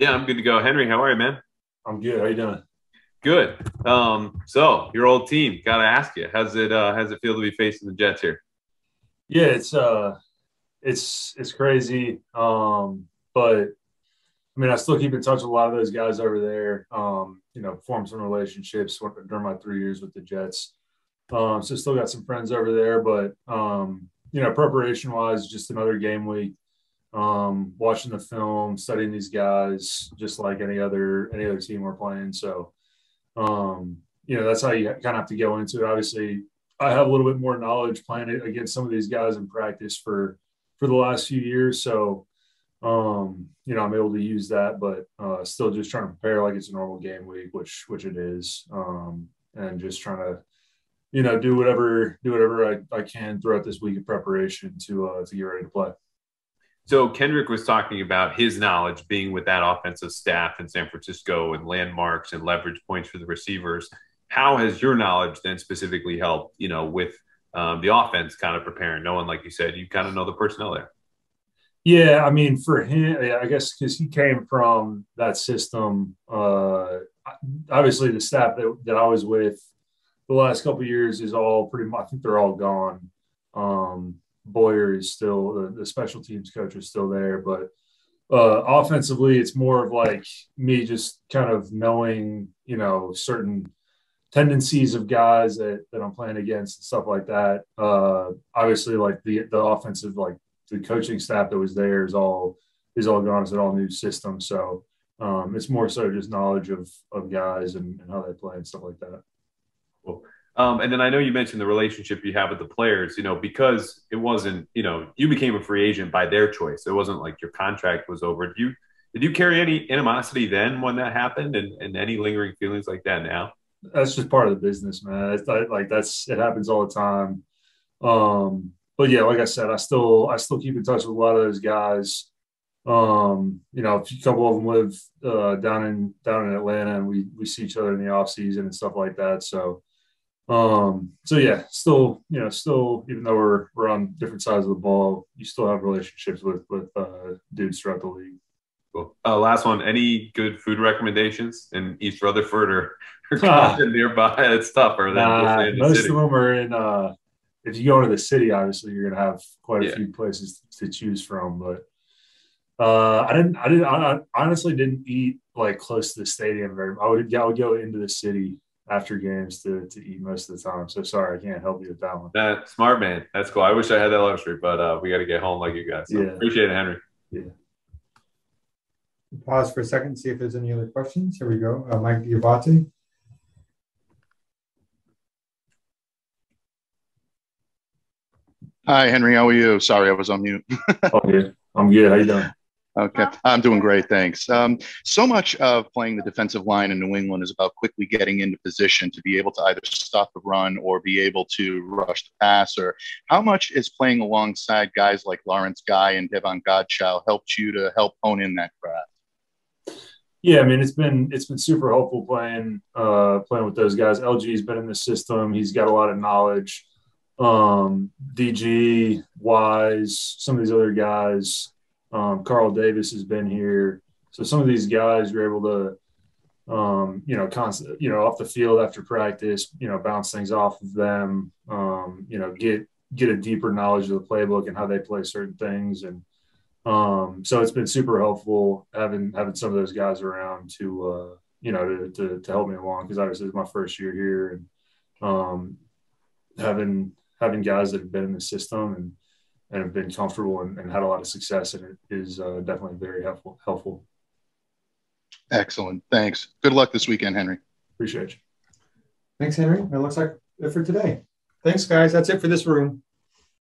Yeah, I'm good to go. Henry, how are you, man? I'm good. How you doing? Good. Um, so your old team, gotta ask you, how's it uh how's it feel to be facing the Jets here? Yeah, it's uh it's it's crazy. Um, but I mean I still keep in touch with a lot of those guys over there. Um, you know, formed some relationships during my three years with the Jets. Um, so still got some friends over there, but um, you know, preparation wise, just another game week um, watching the film, studying these guys, just like any other any other team we're playing. So, um, you know, that's how you kind of have to go into it. Obviously, I have a little bit more knowledge playing against some of these guys in practice for for the last few years. So, um, you know, I'm able to use that, but uh, still just trying to prepare like it's a normal game week, which which it is, um, and just trying to you know do whatever do whatever I, I can throughout this week of preparation to uh, to get ready to play. So Kendrick was talking about his knowledge being with that offensive staff in San Francisco and landmarks and leverage points for the receivers. How has your knowledge then specifically helped, you know, with um, the offense kind of preparing, knowing, like you said, you kind of know the personnel there? Yeah, I mean, for him, I guess because he came from that system. Uh, obviously, the staff that, that I was with the last couple years is all pretty much. I think they're all gone. Um, Boyer is still the, the special teams coach is still there, but uh, offensively, it's more of like me just kind of knowing, you know, certain tendencies of guys that, that I'm playing against and stuff like that. Uh, obviously, like the the offensive, like the coaching staff that was there is all is all gone. It's an all new system, so um, it's more so just knowledge of of guys and, and how they play and stuff like that. Um, and then I know you mentioned the relationship you have with the players, you know, because it wasn't, you know, you became a free agent by their choice. It wasn't like your contract was over. Did you did you carry any animosity then when that happened and, and any lingering feelings like that now? That's just part of the business, man. It's like that's it happens all the time. Um, but yeah, like I said, I still I still keep in touch with a lot of those guys. Um, you know, a couple of them live uh, down in down in Atlanta, and we we see each other in the off season and stuff like that. So um, so yeah, still, you know, still, even though we're we're on different sides of the ball, you still have relationships with with uh, dudes throughout the league. Cool. Uh, last one. Any good food recommendations in East Rutherford or, or uh, nearby? It's tougher than uh, most city. of them are in. Uh, if you go into the city, obviously you're gonna have quite a yeah. few places to choose from. But uh, I didn't. I didn't. I honestly didn't eat like close to the stadium very. I would. I would go into the city after games to, to eat most of the time. So sorry, I can't help you with that one. That smart man. That's cool. I wish I had that luxury, but uh, we got to get home like you guys. So yeah. Appreciate it, Henry. Yeah. Pause for a second, see if there's any other questions. Here we go. Uh, Mike Giavati. Hi, Henry. How are you? Sorry, I was on mute. oh, yeah. I'm good. How you doing? Okay, I'm doing great, thanks. Um, so much of playing the defensive line in New England is about quickly getting into position to be able to either stop the run or be able to rush the passer. How much is playing alongside guys like Lawrence Guy and Davon Godchaux helped you to help hone in that craft? Yeah, I mean it's been it's been super helpful playing uh, playing with those guys. LG's been in the system; he's got a lot of knowledge. Um, DG, Wise, some of these other guys um, Carl Davis has been here. So some of these guys are able to, um, you know, constant, you know, off the field after practice, you know, bounce things off of them, um, you know, get get a deeper knowledge of the playbook and how they play certain things, and um, so it's been super helpful having having some of those guys around to, uh, you know, to, to, to help me along because obviously it's my first year here and um, having having guys that have been in the system and and have been comfortable and, and had a lot of success And it is uh, definitely very helpful. Helpful. Excellent. Thanks. Good luck this weekend, Henry. Appreciate you. Thanks, Henry. It looks like it for today. Thanks, guys. That's it for this room.